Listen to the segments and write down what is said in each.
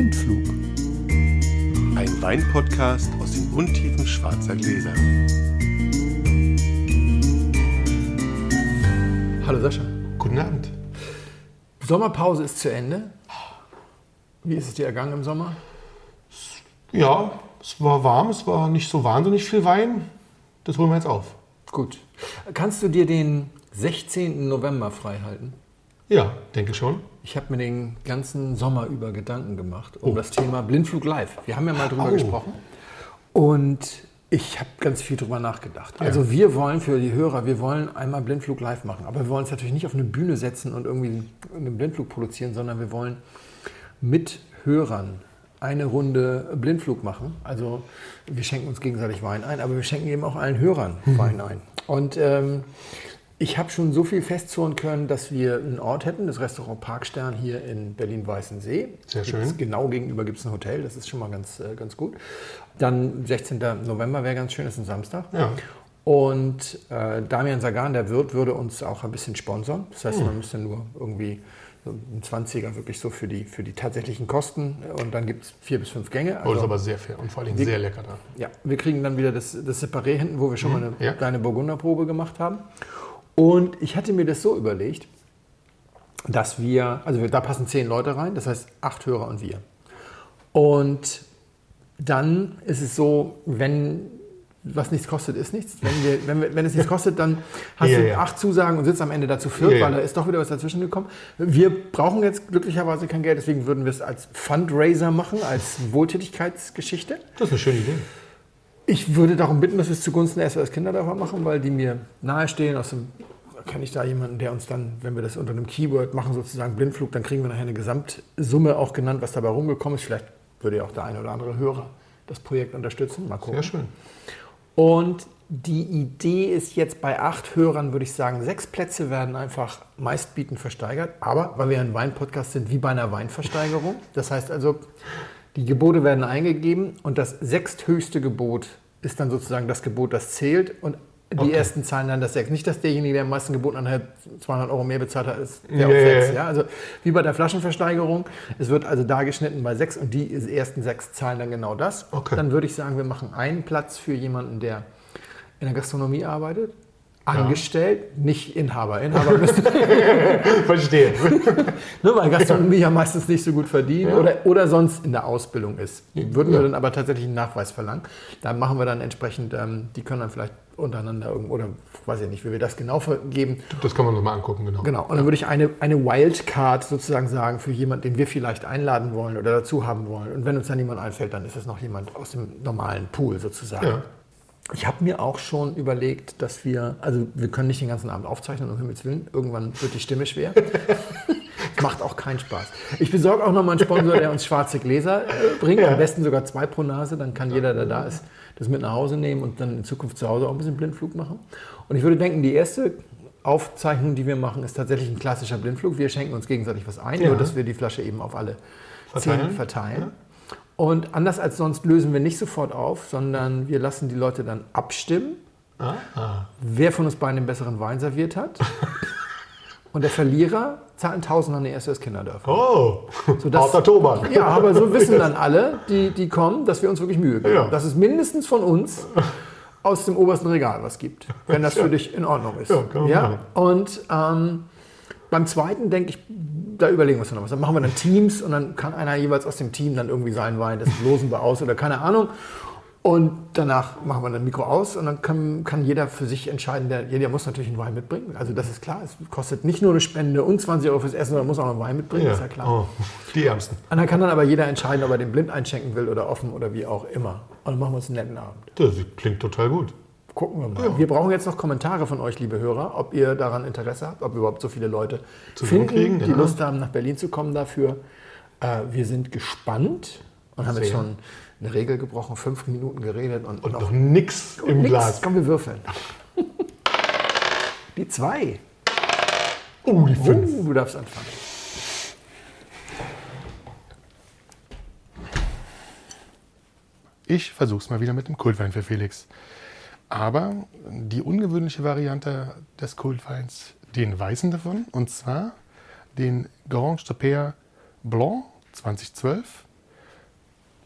Blindflug. Ein Weinpodcast aus den Untiefen schwarzer Gläser. Hallo Sascha. Guten Abend. Sommerpause ist zu Ende. Wie ist es dir ergangen im Sommer? Ja, es war warm, es war nicht so wahnsinnig viel Wein. Das holen wir jetzt auf. Gut. Kannst du dir den 16. November frei halten? Ja, denke schon. Ich habe mir den ganzen Sommer über Gedanken gemacht um Oh. das Thema Blindflug live. Wir haben ja mal drüber Oh. gesprochen. Und ich habe ganz viel drüber nachgedacht. Also wir wollen für die Hörer, wir wollen einmal Blindflug live machen. Aber wir wollen uns natürlich nicht auf eine Bühne setzen und irgendwie einen Blindflug produzieren, sondern wir wollen mit Hörern eine Runde Blindflug machen. Also wir schenken uns gegenseitig Wein ein, aber wir schenken eben auch allen Hörern Wein ein. Und ähm, ich habe schon so viel festzurren können, dass wir einen Ort hätten, das Restaurant Parkstern hier in Berlin-Weißensee. Sehr Gibt's- schön. Genau gegenüber gibt es ein Hotel, das ist schon mal ganz, äh, ganz gut. Dann 16. November wäre ganz schön, das ist ein Samstag. Ja. Und äh, Damian Sagan, der Wirt, würde uns auch ein bisschen sponsern. Das heißt, man müsste nur irgendwie so einen 20er wirklich so für die, für die tatsächlichen Kosten. Und dann gibt es vier bis fünf Gänge. Oh, das ist aber sehr fair und vor allem sehr lecker da. Ja, wir kriegen dann wieder das, das Separé hinten, wo wir schon mal eine ja. kleine Burgunderprobe gemacht haben. Und ich hatte mir das so überlegt, dass wir, also da passen zehn Leute rein, das heißt acht Hörer und wir. Und dann ist es so, wenn was nichts kostet, ist nichts. Wenn, wir, wenn, wir, wenn es nichts kostet, dann hast Ja, du ja. acht Zusagen und sitzt am Ende dazu viert, ja. weil da ist doch wieder was dazwischen gekommen. Wir brauchen jetzt glücklicherweise kein Geld, deswegen würden wir es als Fundraiser machen, als Wohltätigkeitsgeschichte. Das ist eine schöne Idee. Ich würde darum bitten, dass wir es zugunsten der SOS Kinderdörfer machen, weil die mir nahestehen. Aus dem kenne ich da jemanden, der uns dann, wenn wir das unter einem Keyword machen, sozusagen Blindflug, dann kriegen wir nachher eine Gesamtsumme auch genannt, was dabei rumgekommen ist. Vielleicht würde ja auch der eine oder andere Hörer das Projekt unterstützen. Mal gucken. Sehr schön. Und die Idee ist jetzt bei acht Hörern, würde ich sagen, sechs Plätze werden einfach meistbietend versteigert. Aber weil wir ein Weinpodcast sind, wie bei einer Weinversteigerung. Das heißt also, die Gebote werden eingegeben und das sechsthöchste Gebot ist dann sozusagen das Gebot, das zählt. Und die Okay. ersten zahlen dann das sechs. Nicht, dass derjenige, der am meisten geboten hat, halt 200 Euro mehr bezahlt hat, ist der Ja, auf ja, sechs. ja. Ja? Also wie bei der Flaschenversteigerung. Es wird also da geschnitten bei sechs und die ersten sechs zahlen dann genau das. Okay. Dann würde ich sagen, wir machen einen Platz für jemanden, der in der Gastronomie arbeitet. Angestellt, nicht Inhaber. Inhaber müsste, Verstehe. ne, weil Gastronomie ja meistens nicht so gut verdient oder, oder sonst in der Ausbildung ist. Würden wir dann aber tatsächlich einen Nachweis verlangen. Da machen wir dann entsprechend, ähm, die können dann vielleicht untereinander irgendwo, oder weiß ich nicht, wie wir das genau vergeben. Das kann man uns mal angucken, genau. Genau, und dann würde ich eine, eine Wildcard sozusagen sagen für jemanden, den wir vielleicht einladen wollen oder dazu haben wollen. Und wenn uns dann jemand einfällt, dann ist es noch jemand aus dem normalen Pool sozusagen. Ja. Ich habe mir auch schon überlegt, dass wir, also wir können nicht den ganzen Abend aufzeichnen, um Himmels Willen. Irgendwann wird die Stimme schwer. Macht auch keinen Spaß. Ich besorge auch noch mal einen Sponsor, der uns schwarze Gläser äh, bringt. Am besten sogar zwei pro Nase. Dann kann jeder, der da ist, das mit nach Hause nehmen und dann in Zukunft zu Hause auch ein bisschen Blindflug machen. Und ich würde denken, die erste Aufzeichnung, die wir machen, ist tatsächlich ein klassischer Blindflug. Wir schenken uns gegenseitig was ein, Ja. nur dass wir die Flasche eben auf alle Verteilen. zehn verteilen. Und anders als sonst lösen wir nicht sofort auf, sondern wir lassen die Leute dann abstimmen, Ah, ah. wer von uns beiden den besseren Wein serviert hat. Und der Verlierer zahlt einen Tausender an die SOS Kinderdörfer. Oh, Sodass- harter Tobak. Ja, aber so wissen dann alle, die, die kommen, dass wir uns wirklich Mühe geben. Ja. Dass es mindestens von uns aus dem obersten Regal was gibt, wenn das für dich in Ordnung ist. Ja, kann man machen. Und ähm, beim zweiten denke ich, da überlegen wir uns noch was. Dann machen wir dann Teams und dann kann einer jeweils aus dem Team dann irgendwie sein Wein, das losen wir aus oder keine Ahnung. Und danach machen wir dann Mikro aus und dann kann, kann jeder für sich entscheiden, der, jeder muss natürlich einen Wein mitbringen. Also das ist klar, es kostet nicht nur eine Spende und 20 Euro fürs Essen, sondern muss auch einen Wein mitbringen, ist ja klar. Oh, die Ärmsten. Und dann kann dann aber jeder entscheiden, ob er den blind einschenken will oder offen oder wie auch immer. Und dann machen wir uns einen netten Abend. Das klingt total gut. Gucken wir mal. Wir brauchen jetzt noch Kommentare von euch, liebe Hörer, ob ihr daran Interesse habt, ob überhaupt so viele Leute finden, Zusammenkriegen, die ja. Lust haben, nach Berlin zu kommen dafür. Äh, wir sind gespannt und haben jetzt Sehr. schon eine Regel gebrochen, fünf Minuten geredet und, Und noch noch nix im nix. Glas. Komm, wir würfeln. Die zwei. Oh, die fünf. Uh, du darfst anfangen. Ich versuch's mal wieder mit dem Kultwein für Felix. Aber die ungewöhnliche Variante des Kultweins, den weißen davon, und zwar den Grand Stopper Blanc 2012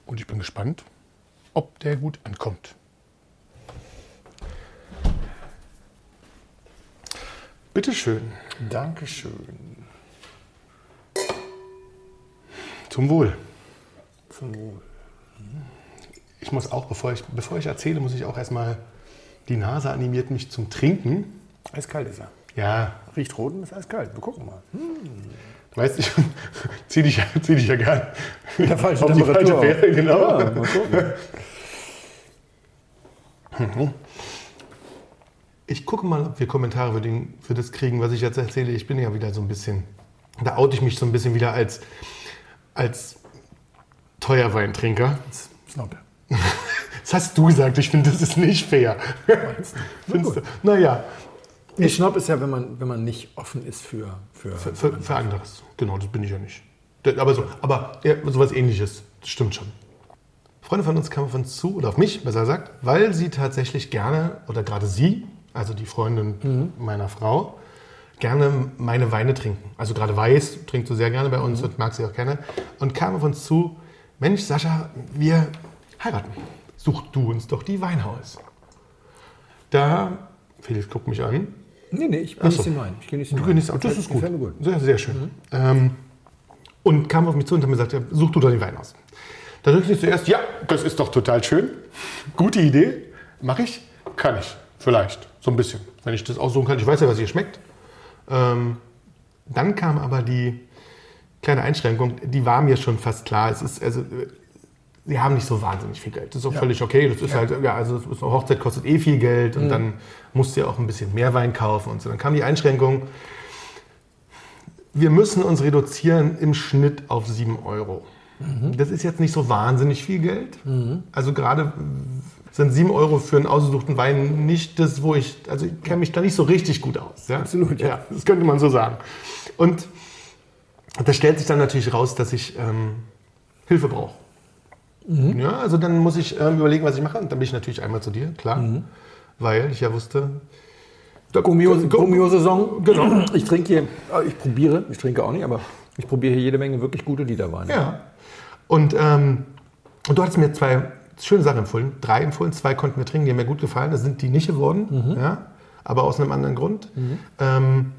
Und ich bin gespannt, ob der gut ankommt. Bitteschön. Dankeschön. Zum Wohl. Zum Wohl. Ich muss auch, bevor ich, bevor ich erzähle, muss ich auch erstmal, die Nase animiert mich zum Trinken. Eiskalt ist er. Ja, Riecht rot und ist eiskalt. Wir gucken mal. weißt du, ich zieh dich, ja- zieh dich ja gern Mit der falschen auf die falsche. Fährte, genau. Ja, mal gucken. Ich gucke mal, ob wir Kommentare für, den, für das kriegen, was ich jetzt erzähle. Ich bin ja wieder so ein bisschen, da oute ich mich so ein bisschen wieder als, als Teuerweintrinker. Snob. Das hast du gesagt, ich finde, das ist nicht fair. Findest du? Naja, Nee, Schnapp ist ja, wenn man, wenn man nicht offen ist für. für, für, für, für anderes. Genau, das bin ich ja nicht. Aber, so, aber ja, sowas ähnliches, das stimmt schon. Freunde von uns kamen auf uns zu, oder auf mich, besser gesagt, weil sie tatsächlich gerne, oder gerade sie, also die Freundin meiner Frau, gerne meine Weine trinken. Also gerade Weiß trinkt sie sehr gerne bei uns und mag sie auch gerne. Und kam auf uns zu, Mensch, Sascha, wir heiraten. Such du uns doch die Weine aus. Da, Felix guckt mich an, nee, nee, ich Ach so. genieße den Wein. Ich genieße den Du Wein. das Gefällt- ist gut. gut. Sehr, sehr schön. Ähm, und kam auf mich zu und hat mir gesagt, ja, such du doch den Wein aus. Da dachte ich zuerst, ja, das ist doch total schön. Gute Idee. Mache ich? Kann ich. Vielleicht. So ein bisschen. Wenn ich das aussuchen kann. Ich weiß ja, was hier schmeckt. Ähm, dann kam aber die kleine Einschränkung, die war mir schon fast klar. Es ist, also, sie haben nicht so wahnsinnig viel Geld. Das ist auch völlig okay. Das ist halt, ja, also eine Hochzeit kostet eh viel Geld und dann musst du ja auch ein bisschen mehr Wein kaufen und so. Dann kam die Einschränkung, wir müssen uns reduzieren im Schnitt auf 7 Euro. Das ist jetzt nicht so wahnsinnig viel Geld. Also gerade sind 7 Euro für einen ausgesuchten Wein nicht das, wo ich, also ich kenne mich da nicht so richtig gut aus. Ja? Absolut, ja. ja. Das könnte man so sagen. Und da stellt sich dann natürlich raus, dass ich ähm, Hilfe brauche. Ja, also dann muss ich ähm, überlegen, was ich mache. Und dann bin ich natürlich einmal zu dir, klar. Weil ich ja wusste, Gummio-Saison. Genau. Ich trinke hier, äh, ich probiere, ich trinke auch nicht, aber ich probiere hier jede Menge wirklich gute Liederweine. Ja. Und, ähm, und du hattest mir zwei schöne Sachen empfohlen. Drei empfohlen, zwei konnten wir trinken, die haben mir gut gefallen. Das sind die nicht geworden, ja, aber aus einem anderen Grund. Ähm,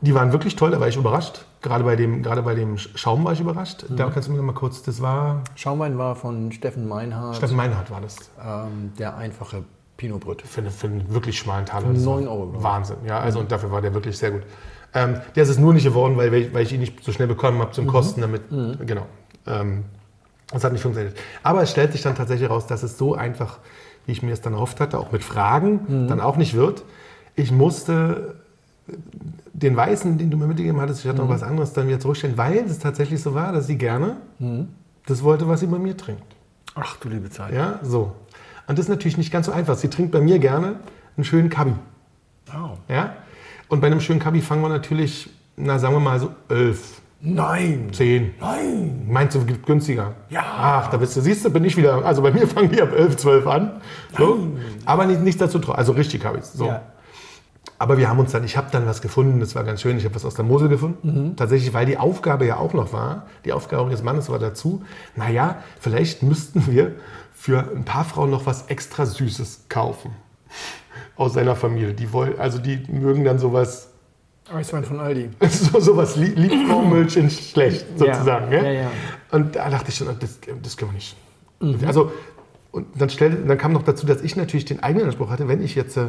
die waren wirklich toll, da war ich überrascht. Gerade bei dem, gerade bei dem Schaum war ich überrascht. Da kannst du mir noch mal kurz, das war Schaumwein war von Steffen Meinhardt, Steffen Meinhardt war das. ähm, der einfache Pinot Brut. Für, eine, für einen wirklich schmalen Taler. Das 9 war Euro. Wahnsinn, ja. Also und dafür war der wirklich sehr gut. Ähm, der ist es nur nicht geworden, weil, ich- weil ich ihn nicht so schnell bekommen habe Mhm. zum Kosten damit. Genau. Ähm, das hat nicht funktioniert. Aber es stellt sich dann tatsächlich raus, dass es so einfach, wie ich mir es dann erhofft hatte, auch mit Fragen, Mhm. dann auch nicht wird. Ich musste den Weißen, den du mir mitgegeben hattest, ich hatte Mhm. noch was anderes, dann wieder zurückstellen, weil es tatsächlich so war, dass sie gerne das wollte, was sie bei mir trinkt. Ach du liebe Zeit. Ja, so. Und das ist natürlich nicht ganz so einfach. Sie trinkt bei mir gerne einen schönen Kabi. Oh. Ja? Und bei einem schönen Kabi fangen wir natürlich, na sagen wir mal so 11, Nein. 10. Nein. Meinst du, gibt günstiger? Ja. Ach, da bist du, siehst du, bin ich wieder, also bei mir fangen die ab 11, 12 an. So. Aber nicht, nichts dazu, also richtig Kabis. So. Ja. Aber wir haben uns dann, ich habe dann was gefunden, das war ganz schön, ich habe was aus der Mosel gefunden. Tatsächlich, weil die Aufgabe ja auch noch war, die Aufgabe des Mannes war dazu, naja, vielleicht müssten wir für ein paar Frauen noch was extra Süßes kaufen. Aus seiner Familie. Die wollen, also die mögen dann sowas, Eiswein von Aldi. so, sowas lieb, Liebfraumilch in schlecht, sozusagen. Ja, Ja, ja. Und da dachte ich schon, das, das können wir nicht. Also, und dann, stellte, dann kam noch dazu, dass ich natürlich den eigenen Anspruch hatte, wenn ich jetzt äh,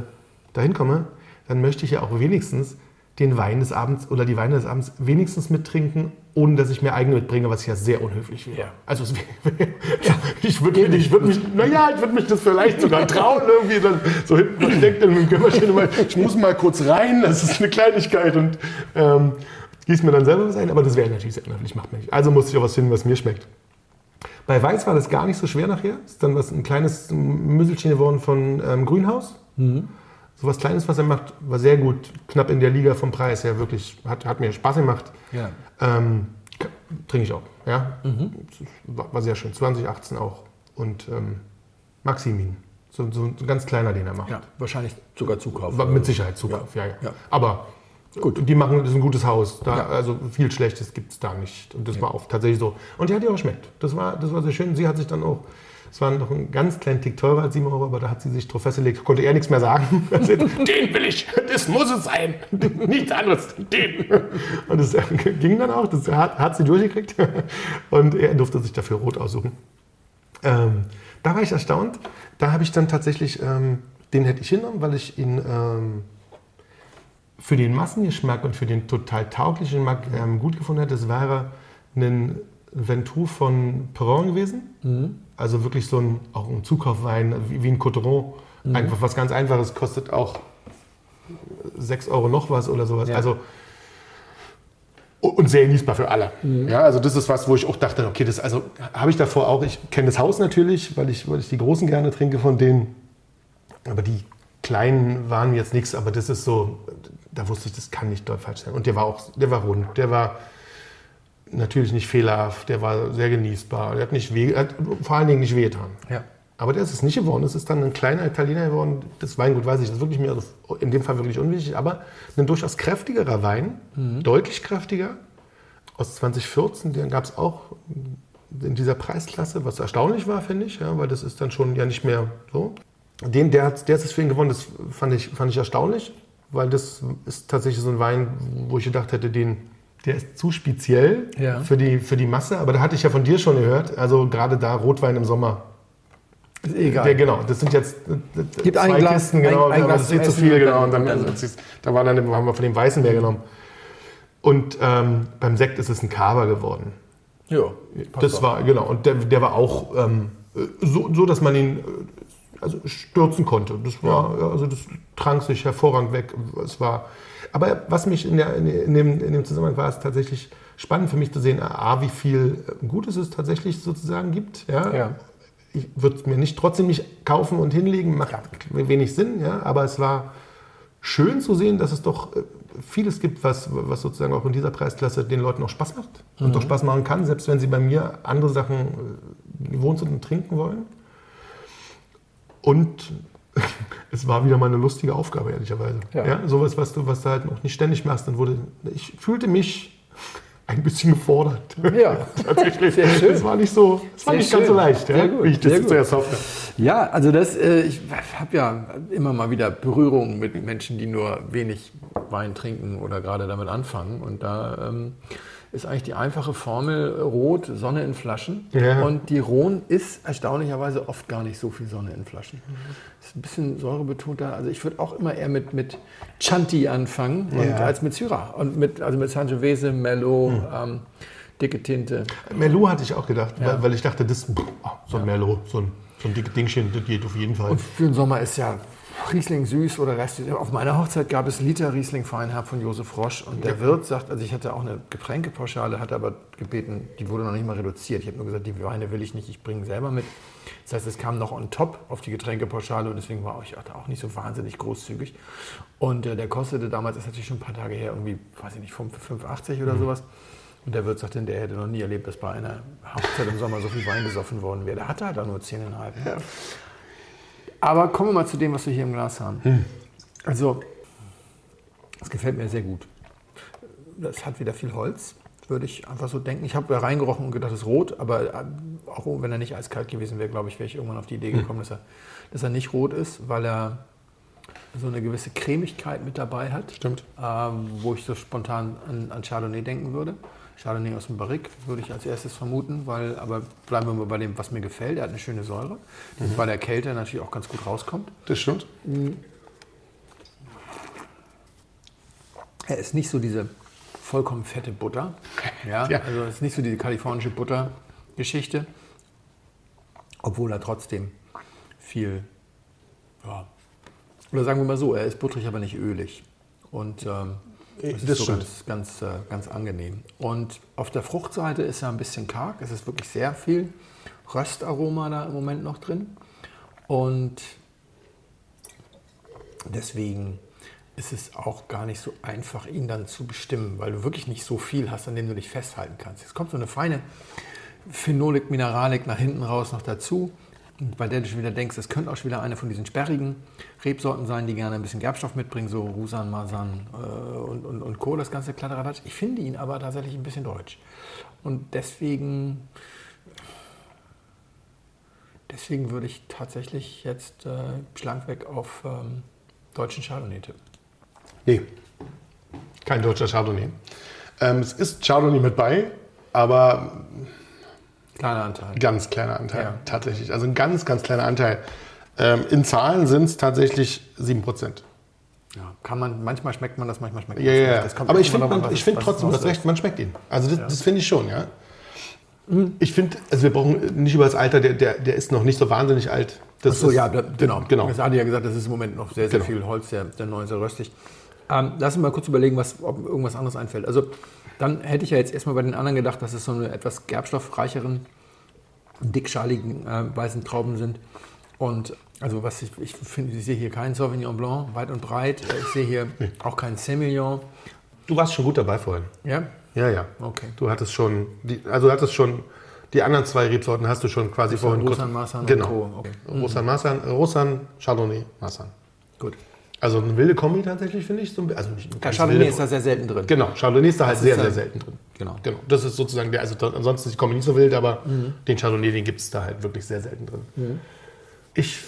dahin komme, dann möchte ich ja auch wenigstens den Wein des Abends oder die Weine des Abends wenigstens mittrinken, ohne dass ich mir eigene mitbringe, was ja sehr unhöflich wäre. Ja. Also es wär, ich würde ich würd mich, naja, ich würde mich das vielleicht sogar trauen, irgendwie dann so hinten versteckt in und mal, Ich muss mal kurz rein, das ist eine Kleinigkeit und ähm, gieß mir dann selber was ein, aber das wäre natürlich sehr unhöflich, macht man nicht. Also musste ich auch was finden, was mir schmeckt. Bei Weiß war das gar nicht so schwer nachher. Ist dann was ein kleines Müsselchen geworden von ähm, Grünhaus. So was Kleines, was er macht, war sehr gut, knapp in der Liga vom Preis her, wirklich, hat, hat mir Spaß gemacht. Ja. Ähm, trinke ich auch, ja. Das War, war sehr schön, 2018 auch. Und ähm, Maximin, so, so ein ganz kleiner, den er macht. Ja, wahrscheinlich sogar Zukauf. War mit Sicherheit Zukauf, ja, ja. Ja. Aber Gut. Die machen, das ist ein gutes Haus. Da, Ja. Also viel Schlechtes gibt es da nicht. Und das war auch tatsächlich so. Und die hat ihr auch schmeckt. Das war, das war sehr schön. Sie hat sich dann auch, es war noch einen ganz kleinen Tick teurer als 7 Euro, aber da hat sie sich drauf festgelegt, konnte er nichts mehr sagen. Also, den will ich, das muss es sein. Nichts anderes, den. Und das äh, ging dann auch, das hat, hat sie durchgekriegt. Und er durfte sich dafür rot aussuchen. Ähm, da war ich erstaunt. Da habe ich dann tatsächlich, ähm, den hätte ich hingenommen, weil ich ihn ähm, für den Massengeschmack und für den total tauglichen Geschmack ähm, gut gefunden hätte. Es wäre ein Ventoux von Perron gewesen. Also wirklich so ein, auch ein Zukaufwein, wie, wie ein Coteron. Einfach was ganz Einfaches, kostet auch 6 Euro noch was oder sowas. Ja. Also und sehr genießbar für alle. Ja, also das ist was, wo ich auch dachte, okay, das also habe ich davor auch. Ich kenne das Haus natürlich, weil ich, weil ich die großen gerne trinke von denen. Aber die kleinen waren jetzt nichts. Aber das ist so, da wusste ich, das kann nicht dort falsch sein. Und der war auch, der war rund, der war natürlich nicht fehlerhaft, der war sehr genießbar. Der hat nicht weh, hat vor allen Dingen nicht wehgetan. Ja. Aber der ist es nicht geworden. Es ist dann ein kleiner Italiener geworden. Das Weingut weiß ich, das ist wirklich mir also in dem Fall wirklich unwichtig. Aber ein durchaus kräftigerer Wein, deutlich kräftiger. Aus 2014, den gab es auch in dieser Preisklasse, was erstaunlich war, finde ich, ja, weil das ist dann schon ja nicht mehr so. Den, der, hat, der ist es für ihn gewonnen, das fand ich, fand ich erstaunlich, weil das ist tatsächlich so ein Wein, wo ich gedacht hätte, den, der ist zu speziell Ja. für, die, für die Masse. Aber da hatte ich ja von dir schon gehört, also gerade da Rotwein im Sommer Ist egal. ja, genau. Das sind jetzt äh, Gibt zwei ein Glas- Kisten, genau. ein- ein aber das ist eh zu viel, genau. Und dann, dann- da war dann, haben wir von dem Weißen mehr genommen. Und ähm, beim Sekt ist es ein Cava geworden. Ja, Das war, genau. Und der, der war auch ähm, so, so, dass man ihn äh, also stürzen konnte. Das war, ja. also das trank sich hervorragend weg. Es war, aber was mich in, der, in, dem, in dem Zusammenhang war, ist tatsächlich spannend für mich zu sehen, A, wie viel Gutes es tatsächlich sozusagen gibt. Ja. Ja. Ich würde es mir nicht trotzdem nicht kaufen und hinlegen, macht wenig Sinn, ja. Aber es war schön zu sehen, dass es doch äh, vieles gibt, was, was sozusagen auch in dieser Preisklasse den Leuten auch Spaß macht und auch Spaß machen kann, selbst wenn sie bei mir andere Sachen äh, gewohnt sind und trinken wollen. Und es war wieder mal eine lustige Aufgabe, ehrlicherweise. Ja. Ja. sowas, was du, was du halt noch nicht ständig machst, dann wurde, ich fühlte mich ein bisschen gefordert. Ja. Tatsächlich. Sehr schön. Es war nicht so, es war Sehr nicht ganz so schön. leicht, ja, Sehr gut, wie ich das sehr jetzt gut. erst hoffte. Ja, also das, äh, ich habe ja immer mal wieder Berührungen mit Menschen, die nur wenig Wein trinken oder gerade damit anfangen. Und da ähm, ist eigentlich die einfache Formel Rot, Sonne in Flaschen. Ja. Und die Rhone ist erstaunlicherweise oft gar nicht so viel Sonne in Flaschen. Ist ein bisschen säurebetonter. Also ich würde auch immer eher mit, mit Chianti anfangen Ja. als mit Syrah. Und mit, also mit Sangiovese, Merlot, ähm, dicke Tinte. Merlot hatte ich auch gedacht, Ja. weil, weil ich dachte, das, oh, so ein Merlot, so ein, so ein dickes Dingchen, das geht auf jeden Fall. Und für den Sommer ist ja Riesling süß oder Rest. Auf meiner Hochzeit gab es Liter Riesling Feinherb von Josef Roche. Und der Wirt sagt, also ich hatte auch eine Getränkepauschale, hatte aber gebeten, die wurde noch nicht mal reduziert. Ich habe nur gesagt, die Weine will ich nicht, ich bringe selber mit. Das heißt, es kam noch on top auf die Getränkepauschale und deswegen war ich auch nicht so wahnsinnig großzügig. Und äh, der kostete damals, das ist natürlich schon ein paar Tage her, irgendwie, weiß ich nicht, 5 5,80 oder sowas. Und der Wirt sagte, der hätte noch nie erlebt, dass bei einer Hochzeit im Sommer so viel Wein gesoffen worden wäre. Der hatte halt auch nur 10,5. Aber kommen wir mal zu dem, was wir hier im Glas haben. Also, das gefällt mir sehr gut. Das hat wieder viel Holz, würde ich einfach so denken. Ich habe da reingerochen und gedacht, es ist rot, aber äh, auch wenn er nicht eiskalt gewesen wäre, glaube ich, wäre ich irgendwann auf die Idee gekommen, dass, er, dass er nicht rot ist, weil er so eine gewisse Cremigkeit mit dabei hat. Stimmt. Ähm, wo ich so spontan an, an Chardonnay denken würde. Chardonnay aus dem Barrique würde ich als erstes vermuten, weil, aber bleiben wir mal bei dem, was mir gefällt. Er hat eine schöne Säure, die bei der Kälte natürlich auch ganz gut rauskommt. Das stimmt. Er ist nicht so diese vollkommen fette Butter. Ja, Ja. Also es ist nicht so diese kalifornische Buttergeschichte. Obwohl er trotzdem viel, ja, oder sagen wir mal so, er ist butterig, aber nicht ölig. Und ähm, das, Das ist so ganz, ganz, äh, ganz angenehm. Und auf der Fruchtseite ist er ein bisschen karg. Es ist wirklich sehr viel Röstaroma da im Moment noch drin. Und deswegen ist es auch gar nicht so einfach, ihn dann zu bestimmen, weil du wirklich nicht so viel hast, an dem du dich festhalten kannst. Es kommt so eine feine Phenolik, Mineralik nach hinten raus noch dazu. Bei der du schon wieder denkst, es könnte auch schon wieder eine von diesen sperrigen Rebsorten sein, die gerne ein bisschen Gerbstoff mitbringen, so Rusan, Masan äh, und, und, und Co., das ganze Kladderadatsch. Ich finde ihn aber tatsächlich ein bisschen deutsch. Und deswegen, deswegen würde ich tatsächlich jetzt äh, schlankweg auf ähm, deutschen Chardonnay tippen. Nee, kein deutscher Chardonnay. Ähm, es ist Chardonnay mit bei, aber Kleiner Anteil. ganz kleiner Anteil, Ja. tatsächlich. Also ein ganz, ganz kleiner Anteil. Ähm, in Zahlen sind es tatsächlich 7%. Ja, kann man, manchmal schmeckt man das, manchmal schmeckt man Ja, das ja, nicht. ja. Das kommt Aber ich finde find trotzdem, du hast recht, man schmeckt ihn. Also das, das finde ich schon, ja. Ich finde, also wir brauchen nicht über das Alter, der, der, der ist noch nicht so wahnsinnig alt. Das Ach so, ist, ja, da, genau. genau. Das hatte ja gesagt, das ist im Moment noch sehr, sehr Genau. viel Holz, der, der neue sehr röstig. Ähm, lass uns mal kurz überlegen, was, ob irgendwas anderes einfällt. Also, dann hätte ich ja jetzt erstmal bei den anderen gedacht, dass es so eine etwas gerbstoffreicheren, dickschaligen äh, weißen Trauben sind. Und also, was ich, ich finde, ich sehe hier keinen Sauvignon Blanc, weit und breit. Ich sehe hier auch keinen Semillon. Du warst schon gut dabei vorhin. Ja? Ja, ja. Okay. Du hattest schon, die, also du hattest schon, die anderen zwei Rebsorten hast du schon quasi vorhin kurz- Rosan, Marsan und genau. Co. Okay. Rosan, Marsan, Rosan, Chardonnay, Marsan. Gut. Also eine wilde Kombi tatsächlich, finde ich. So, ein- also nicht Ja, Chardonnay ist da sehr selten drin. Genau, Chardonnay ist da halt Das sehr, sehr halt- selten drin. Genau. Genau. Das ist sozusagen der, also da, ansonsten ist die Kombi nicht so wild, aber Mhm. den Chardonnay, den gibt es da halt wirklich sehr selten drin. Ich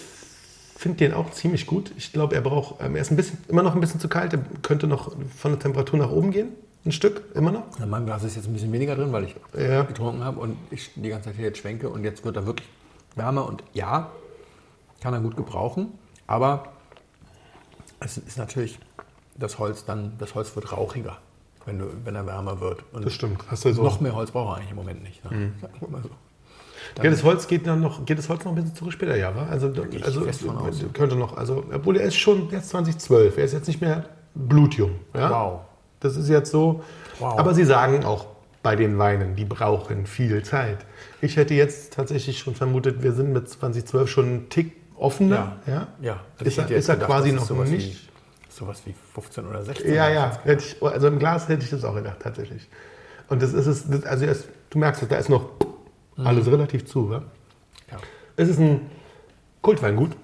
finde den auch ziemlich gut. Ich glaube, er braucht, ähm, er ist ein bisschen, immer noch ein bisschen zu kalt. Er könnte noch von der Temperatur nach oben gehen. Ein Stück, immer noch. In meinem Glas ist jetzt ein bisschen weniger drin, weil ich Ja. getrunken habe und ich die ganze Zeit hier jetzt schwenke und jetzt wird er wirklich wärmer und ja, kann er gut gebrauchen, aber es ist natürlich das Holz dann, das Holz wird rauchiger, wenn, du, wenn er wärmer wird. Und Das stimmt. Hast du so. noch mehr Holz braucht er eigentlich im Moment nicht. Ne? Sag ich mal so. Ja, das Holz geht dann noch, geht das Holz noch ein bisschen zurück später, ja, wa? Also, also könnte noch, also, obwohl er ist schon jetzt 2012, er ist jetzt nicht mehr blutjung. Ja? Wow. Das ist jetzt so. Wow. Aber sie sagen auch bei den Weinen, die brauchen viel Zeit. Ich hätte jetzt tatsächlich schon vermutet, wir sind mit 2012 schon einen Tick offener. Ja, ja. Also Ist er- ist er gedacht, quasi noch sowas nicht- Wie, sowas wie 15 oder 16. ja, ja. Ich, also im Glas hätte ich das auch gedacht, tatsächlich. Und das ist es, also es, du merkst, da ist noch alles relativ zu. Ja? Ja. Es ist ein Kultweingut.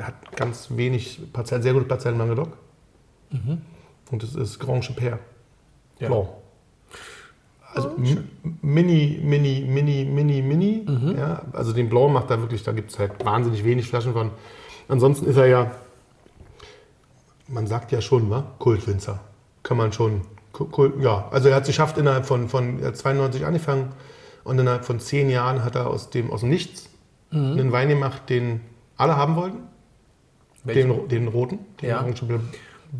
Hat ganz wenig Parzellen, sehr gute Parzellen in Languedoc. Und es ist Grand Chaper. Ja. Blanc. Also m- mini, mini, mini, mini, mini. Ja, also den Blanc macht da wirklich, da gibt es halt wahnsinnig wenig Flaschen von. Ansonsten ist er ja, man sagt ja schon, wa? Kultwinzer. Kann man schon, Ku- Kult, ja. Also er hat es geschafft, innerhalb von, von er hat 92 angefangen und innerhalb von zehn Jahren hat er aus dem, aus dem Nichts einen Wein gemacht, den alle haben wollten. Den, den roten. Den Ja.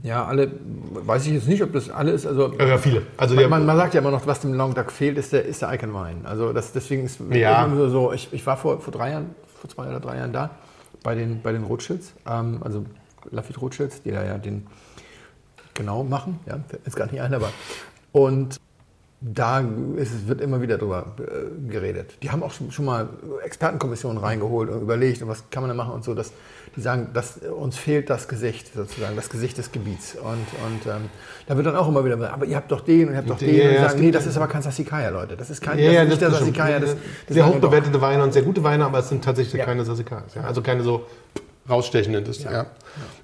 Ja, alle, weiß ich jetzt nicht, ob das alle ist. Also, Ja, ja, viele. Also man, man, man sagt ja immer noch, was dem Languedoc fehlt, ist der, ist der Icon-Wein. Also das, deswegen ist Ja. so ich, ich war vor, vor drei Jahren, vor zwei oder drei Jahren da, bei den, bei den Rothschilds, ähm, also Lafitte Rothschilds, die da ja den genau machen, ja, fällt mir jetzt gar nicht ein, aber und da ist, wird immer wieder drüber äh, geredet. Die haben auch schon, schon mal Expertenkommissionen reingeholt und überlegt, und was kann man da machen und so. Dass, die sagen, dass uns fehlt das Gesicht, sozusagen, das Gesicht des Gebiets. Und, und ähm, da wird dann auch immer wieder gesagt, aber ihr habt doch den und ihr habt doch Ja, den. Und die ja, sagen, nee, das ist aber kein Sassicaia, Leute. Das ist kein, Ja, das ja, ist nicht der das stimmt. Sassicaia. Das, das sehr ist hoch bewertete Weine und sehr gute Weine, aber es sind tatsächlich Ja. keine Sassicaris. Ja. Also keine so rausstechenden. Das, ja.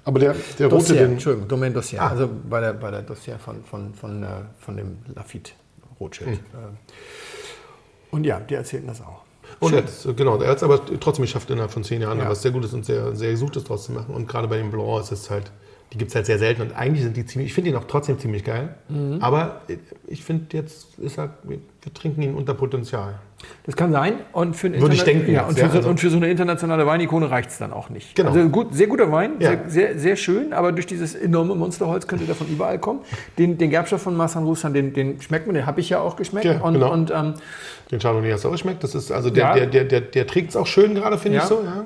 Aber der, der rote, Dossier, den, Entschuldigung, Domaine Dossier. Ah. Also bei der, bei der Dossier von, von, von, äh, von dem Lafitte Rothschild. Hm. Ähm, Und ja, die erzählten das auch. und er hat's, genau, er hat es aber trotzdem geschafft, innerhalb von zehn Jahren Ja. was sehr Gutes und sehr, sehr Gesuchtes draus zu machen. Und gerade bei dem Blanc ist es halt, die gibt es halt sehr selten. Und eigentlich sind die ziemlich, ich finde ihn auch trotzdem ziemlich geil. Mhm. Aber ich finde jetzt, ist er, wir, wir trinken ihn unter Potenzial. Das kann sein. Und für, Würde ich denken Ja, und, für so, also- und für so eine internationale Weinikone reicht es dann auch nicht. Genau. Also gut, sehr guter Wein, Ja. sehr, sehr, sehr schön, aber durch dieses enorme Monsterholz könnte der von überall kommen. Den, den Gerbstoff von Marsan Russan, den, den schmeckt man, den habe ich ja auch geschmeckt. Ja, und genau. und ähm, Den Chardonnay hast du auch geschmeckt. Das ist, also der, Ja. der, der, der, der trägt es auch schön gerade, finde ich so. Ja.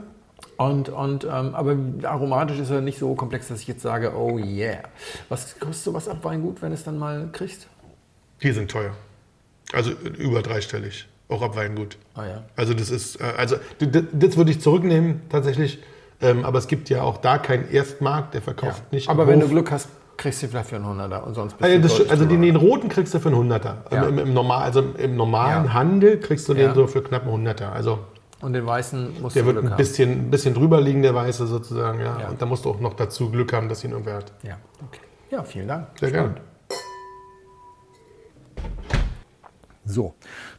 Und, und ähm, aber aromatisch ist er nicht so komplex, dass ich jetzt sage, oh yeah. Was kostet sowas ab Weingut, wenn es dann mal kriegst? Die sind teuer. Also über dreistellig. Auch ab Weingut. Ah ja. Also das ist, äh, also das würde ich zurücknehmen tatsächlich. Ähm, aber es gibt ja auch da keinen Erstmarkt, der verkauft nicht. Aber wenn du Hof. Glück hast, kriegst du vielleicht für einen 100er und sonst bist also, du das, also den, den roten kriegst du für einen Hunderter. Ja. Im, im, normal, also im normalen Ja. Handel kriegst du Ja. den so für knapp einen Hunderter. Also Und den weißen musst Der du wird Glück ein haben. bisschen, ein bisschen drüber liegen, der weiße sozusagen. Ja. Ja. Und da musst du auch noch dazu Glück haben, dass ihn irgendwer hat. Ja, okay. Ja, vielen Dank. Sehr gerne. So,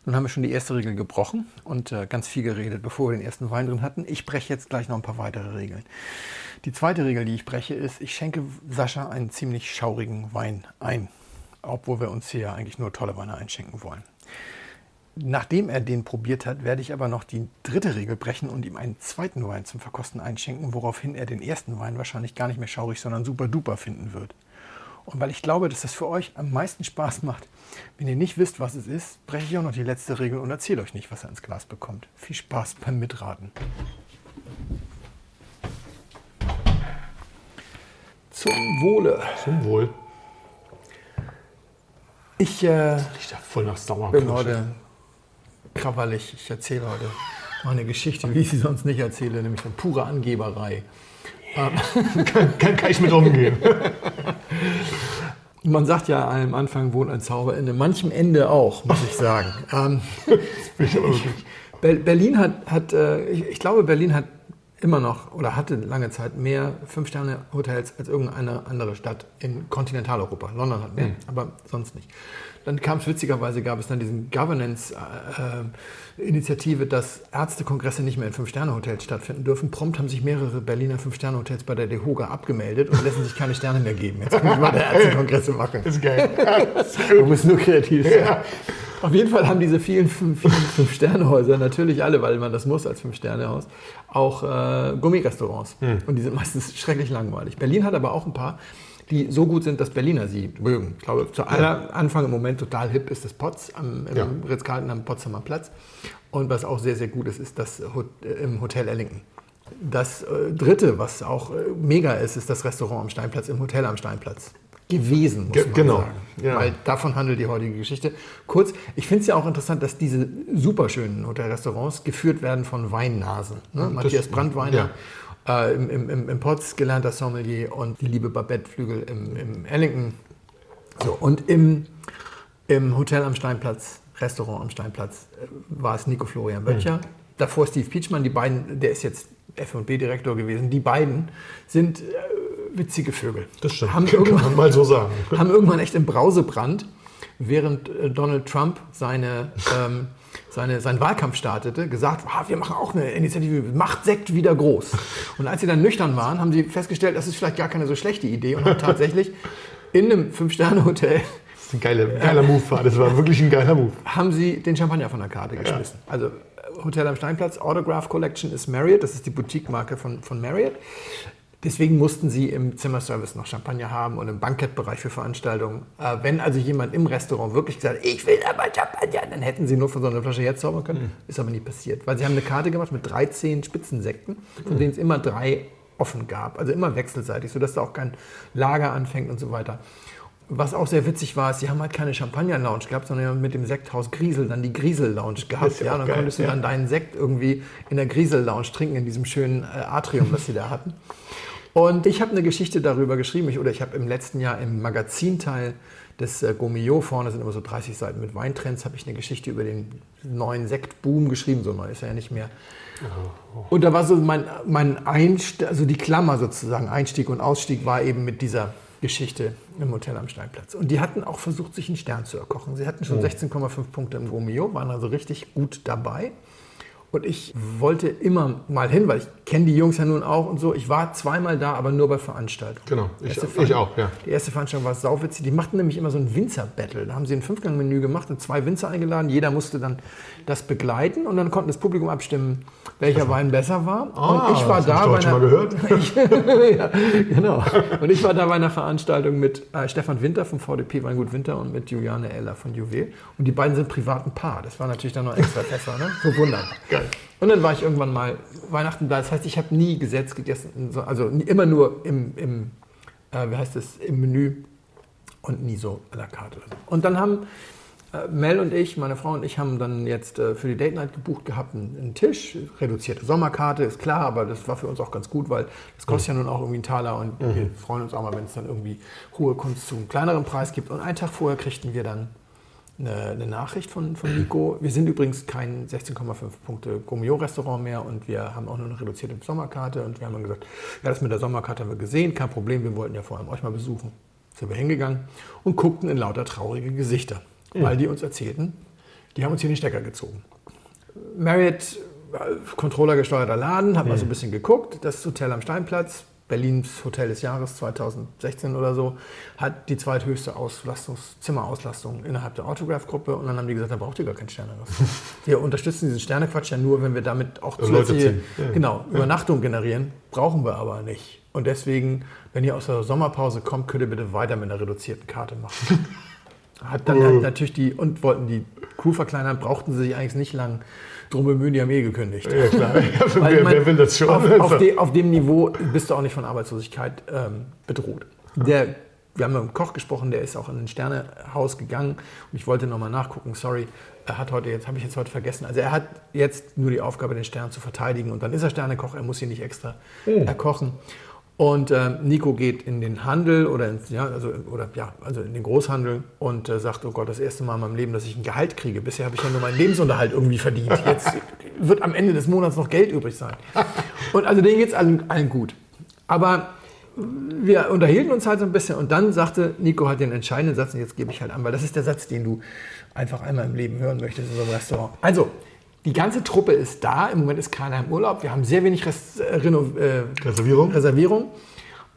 nun haben wir schon die erste Regel gebrochen und äh, ganz viel geredet, bevor wir den ersten Wein drin hatten. Ich breche jetzt gleich noch ein paar weitere Regeln. Die zweite Regel, die ich breche, ist, ich schenke Sascha einen ziemlich schaurigen Wein ein, obwohl wir uns hier eigentlich nur tolle Weine einschenken wollen. Nachdem er den probiert hat, werde ich aber noch die dritte Regel brechen und ihm einen zweiten Wein zum Verkosten einschenken, woraufhin er den ersten Wein wahrscheinlich gar nicht mehr schaurig, sondern super duper finden wird. Und weil ich glaube, dass das für euch am meisten Spaß macht, wenn ihr nicht wisst, was es ist, breche ich auch noch die letzte Regel und erzähle euch nicht, was er ins Glas bekommt. Viel Spaß beim Mitraten. Zum Wohle. Zum Wohl. Ich äh, Riecht ja voll nach bin Sauerkirsche. heute krawallig. Ich erzähle heute meine Geschichte, wie ich sie sonst nicht erzähle, nämlich eine pure Angeberei. kann, kann, kann ich mit umgehen. Man sagt ja, am Anfang wohnt ein Zauberende, manchem Ende auch, muss ich sagen. ähm, Ber- Berlin hat, hat äh, ich, ich glaube, Berlin hat immer noch oder hatte lange Zeit mehr Fünf-Sterne-Hotels als irgendeine andere Stadt in Kontinentaleuropa. London hat mehr, aber sonst nicht. Dann kam es witzigerweise, gab es dann diesen Governance-Initiative, dass Ärztekongresse nicht mehr in Fünf-Sterne-Hotels stattfinden dürfen. Prompt haben sich mehrere Berliner Fünf-Sterne-Hotels bei der DEHOGA abgemeldet und lassen sich keine Sterne mehr geben. Jetzt können wir mal der Ärztekongresse machen. ist geil. Man muss nur kreativ sein. Auf jeden Fall haben diese vielen fünf- vielen Fünf-Sterne-Häuser, natürlich alle, weil man das muss als Fünf-Sterne-Haus, auch äh, Gummirestaurants. Und die sind meistens schrecklich langweilig. Berlin hat aber auch ein paar, die so gut sind, dass Berliner sie mögen. Ich glaube, zu aller Anfang im Moment total hip ist das Potz am, Ja. Ritz-Carlton am Potsdamer Platz. Und was auch sehr, sehr gut ist, ist das äh, im Hotel Ellington. Das äh, dritte, was auch äh, mega ist, ist das Restaurant am Steinplatz, im Hotel am Steinplatz. Gewesen, muss Ge- man genau, sagen. ja. Weil davon handelt die heutige Geschichte. Kurz, ich finde es ja auch interessant, dass diese superschönen Hotelrestaurants geführt werden von Weinnasen. Ne? Matthias Brandweiner äh, im, im, im, im Potz gelernter Sommelier und die liebe Babette Flügel im, im Ellington. So, und im, im Hotel am Steinplatz, Restaurant am Steinplatz, äh, war es Nico Florian Böttcher. Mhm. Davor Steve Pietschmann, die beiden, der ist jetzt F&B-Direktor gewesen. Die beiden sind äh, witzige Vögel. Das stimmt. Haben Kann irgendwann, man mal so sagen. haben irgendwann echt im Brausebrand, während äh, Donald Trump seine, ähm, seine, seinen Wahlkampf startete, gesagt, ah, wir machen auch eine Initiative, macht Sekt wieder groß. Und als sie dann nüchtern waren, haben sie festgestellt, das ist vielleicht gar keine so schlechte Idee und haben tatsächlich in einem Fünf-Sterne-Hotel ein geiler, geiler Move. war. Das war wirklich ein geiler Move. haben sie den Champagner von der Karte geschmissen. Also äh, Hotel am Steinplatz, Autograph Collection ist Marriott, das ist die Boutique-Marke von, von Marriott. Deswegen mussten sie im Zimmerservice noch Champagner haben und im Bankettbereich für Veranstaltungen. Äh, wenn also jemand im Restaurant wirklich gesagt hat, ich will aber Champagner, dann hätten sie nur von so einer Flasche jetzt zaubern können. Ist aber nie passiert. Weil sie haben eine Karte gemacht mit 13 Spitzensekten, von denen es immer drei offen gab. Also immer wechselseitig, sodass da auch kein Lager anfängt und so weiter. Was auch sehr witzig war, ist, sie haben halt keine Champagner-Lounge gehabt, sondern mit dem Sekthaus Griesel dann die Griesel-Lounge gehabt. ja Ja, dann geil, konntest du ja. dann deinen Sekt irgendwie in der Griesel-Lounge trinken, in diesem schönen äh, Atrium, das sie da hatten. Und ich habe eine Geschichte darüber geschrieben, ich, oder ich habe im letzten Jahr im Magazinteil des äh, Gomio, vorne sind immer so 30 Seiten mit Weintrends, habe ich eine Geschichte über den neuen Sektboom geschrieben, so neu ist er ja nicht mehr. Und da war so mein, mein Einstieg, also die Klammer sozusagen, Einstieg und Ausstieg war eben mit dieser Geschichte im Hotel am Steinplatz. Und die hatten auch versucht, sich einen Stern zu erkochen. Sie hatten schon 16,5 Punkte im Gomio, waren also richtig gut dabei. Und ich wollte immer mal hin, weil ich kenne die Jungs ja nun auch und so. Ich war zweimal da, aber nur bei Veranstaltungen. Genau, ich, ich auch, ja. Die erste Veranstaltung war sauwitzig. Die machten nämlich immer so ein Winzer-Battle. Da haben sie ein Fünfgang-Menü gemacht und zwei Winzer eingeladen. Jeder musste dann das begleiten und dann konnten das Publikum abstimmen, welcher Wein besser war. Ah, und ich war das da ich bei schon mal gehört. ja, genau. Und ich war da bei einer Veranstaltung mit äh, Stefan Winter vom VDP Weingut Winter und mit Juliane Eller von Juwel. Und die beiden sind privaten Paar. Das war natürlich dann noch extra besser, ne? So wunderbar. Geil. Und dann war ich irgendwann mal Weihnachten da. Das heißt, ich habe nie gesetzt gegessen, so- also immer nur im, im äh, wie heißt das, im Menü und nie so à la carte oder so. Und dann haben äh, Mel und ich, meine Frau und ich, haben dann jetzt äh, für die Date Night gebucht gehabt einen, einen Tisch, reduzierte Sommerkarte, ist klar, aber das war für uns auch ganz gut, weil das kostet ja nun auch irgendwie einen Taler und wir freuen uns auch mal, wenn es dann irgendwie hohe Kunst zu einem kleineren Preis gibt. Und einen Tag vorher kriegten wir dann eine, eine Nachricht von, von Nico. Wir sind übrigens kein 16,5 Punkte Gomio-Restaurant mehr und wir haben auch nur eine reduzierte Sommerkarte. Und wir haben dann gesagt, ja, das mit der Sommerkarte haben wir gesehen, kein Problem, wir wollten ja vor allem euch mal besuchen. Sind wir hingegangen und guckten in lauter traurige Gesichter, weil die uns erzählten, die haben uns hier den Stecker gezogen. Marriott, äh, Controller-gesteuerter Laden, hat mal so ein bisschen geguckt, das Hotel am Steinplatz, Berlins Hotel des Jahres 2016 oder so, hat die zweithöchste Auslastungs Zimmerauslastung innerhalb der Autograph-Gruppe und dann haben die gesagt, da braucht ihr gar kein Sternerestaurant. wir unterstützen diesen Sternequatsch ja nur, wenn wir damit auch zusätzliche. Ja. genau, Übernachtung generieren, brauchen wir aber nicht. Und deswegen, wenn ihr aus der Sommerpause kommt, könnt ihr bitte weiter mit einer reduzierten Karte machen. Hat dann halt natürlich die, und wollten die Crew verkleinern, brauchten sie sich eigentlich nicht lang drum bemühen, die haben eh gekündigt. Ja, klar. Weil, wer, mein, wer will das schon? Auf, auf, de, auf dem Niveau bist du auch nicht von Arbeitslosigkeit ähm, bedroht. Der, wir haben mit einem Koch gesprochen, der ist auch in ein Sternehaus gegangen und ich wollte nochmal nachgucken, sorry, er hat heute, jetzt habe ich jetzt heute vergessen, also er hat jetzt nur die Aufgabe, den Stern zu verteidigen und dann ist er Sternekoch, er muss hier nicht extra erkochen. Und äh, Nico geht in den Handel oder, ins, ja, also, oder ja, also in den Großhandel und äh, sagt, oh Gott, das erste Mal in meinem Leben, dass ich ein Gehalt kriege. Bisher habe ich ja nur meinen Lebensunterhalt irgendwie verdient. Jetzt wird am Ende des Monats noch Geld übrig sein. Und also denen geht es allen, allen gut. Aber wir unterhielten uns halt so ein bisschen und dann sagte Nico halt den entscheidenden Satz und jetzt gebe ich halt an, weil das ist der Satz, den du einfach einmal im Leben hören möchtest in so einem Restaurant. Also, die ganze Truppe ist da, im Moment ist keiner im Urlaub, wir haben sehr wenig Rest, äh, äh, Reservierung? Reservierung.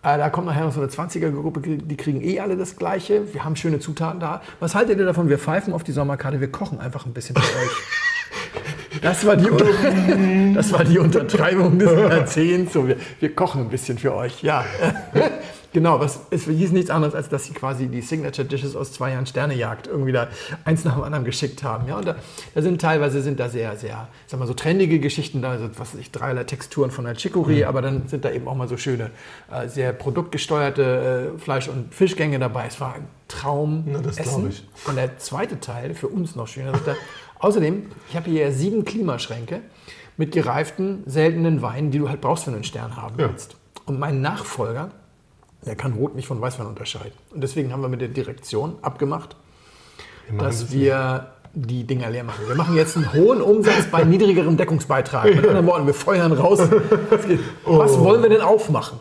Äh, da kommt nachher noch so eine 20er-Gruppe, die kriegen eh alle das Gleiche. Wir haben schöne Zutaten da. Was haltet ihr davon? Wir pfeifen auf die Sommerkarte, wir kochen einfach ein bisschen für euch. Das war die, das war die Untertreibung des Jahrzehnts. So, wir, wir kochen ein bisschen für euch, ja. Genau, was, es hieß nichts anderes, als dass sie quasi die Signature Dishes aus zwei Jahren Sternejagd irgendwie da eins nach dem anderen geschickt haben. Ja, und da, da sind teilweise sind da sehr, sehr, sag mal so trendige Geschichten da, also was weiß ich, dreierlei Texturen von der Chicory, Mhm. aber dann sind da eben auch mal so schöne, äh, sehr produktgesteuerte äh, Fleisch- und Fischgänge dabei. Es war ein Traum. Na, das glaub ich. Und der zweite Teil, für uns noch schöner, ist da, außerdem, ich habe hier sieben Klimaschränke mit gereiften, seltenen Weinen, die du halt brauchst, wenn du einen Stern haben Ja. willst. Und mein Nachfolger, der kann Rot nicht von Weißwein unterscheiden. Und deswegen haben wir mit der Direktion abgemacht, Wir dass das wir die Dinger leer machen. Wir machen jetzt einen hohen Umsatz bei niedrigerem Deckungsbeitrag. Mit anderen Worten, wir feuern raus. Was wollen wir denn aufmachen?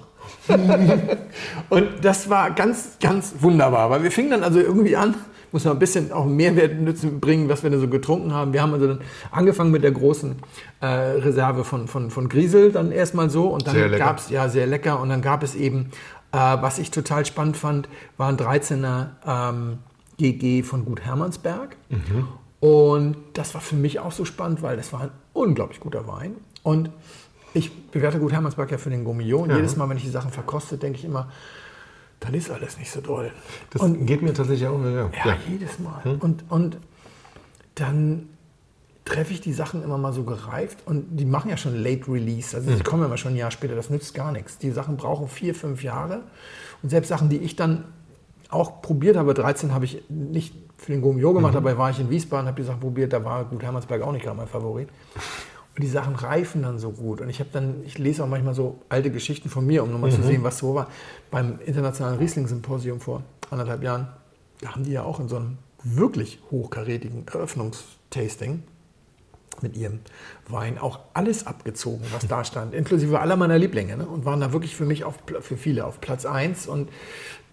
Und das war ganz, ganz wunderbar, weil wir fingen dann also irgendwie an, muss man ein bisschen auch Mehrwert nützen, bringen, was wir da so getrunken haben. Wir haben also dann angefangen mit der großen äh, Reserve von, von, von Griesel dann erstmal so und dann gab es, ja, sehr lecker und dann gab es eben, äh, was ich total spannend fand, war ein 13er ähm, GG von Gut Hermannsberg. Und das war für mich auch so spannend, weil das war ein unglaublich guter Wein. Und ich bewerte Gut Hermannsberg ja für den Gourmillon. Und jedes Mal, wenn ich die Sachen verkoste, denke ich immer, dann ist alles nicht so doll. Das und geht mir tatsächlich auch. Ja. ja, Ja. jedes Mal. Und, und dann treffe ich die Sachen immer mal so gereift und die machen ja schon Late Release. Also die kommen ja immer schon ein Jahr später, das nützt gar nichts. Die Sachen brauchen vier, fünf Jahre. Und selbst Sachen, die ich dann auch probiert habe, 13 habe ich nicht für den Gourmillon gemacht, dabei war ich in Wiesbaden, habe die Sachen probiert, da war gut Hermannsberg auch nicht gerade mein Favorit. Und die Sachen reifen dann so gut. Und ich habe dann, ich lese auch manchmal so alte Geschichten von mir, um nochmal zu sehen, was so war. Beim Internationalen Riesling-Symposium vor anderthalb Jahren, da haben die ja auch in so einem wirklich hochkarätigen Eröffnungstasting mit ihrem Wein auch alles abgezogen, was da stand, inklusive aller meiner Lieblinge. Ne? Und waren da wirklich für mich, auf, für viele auf Platz 1. Und,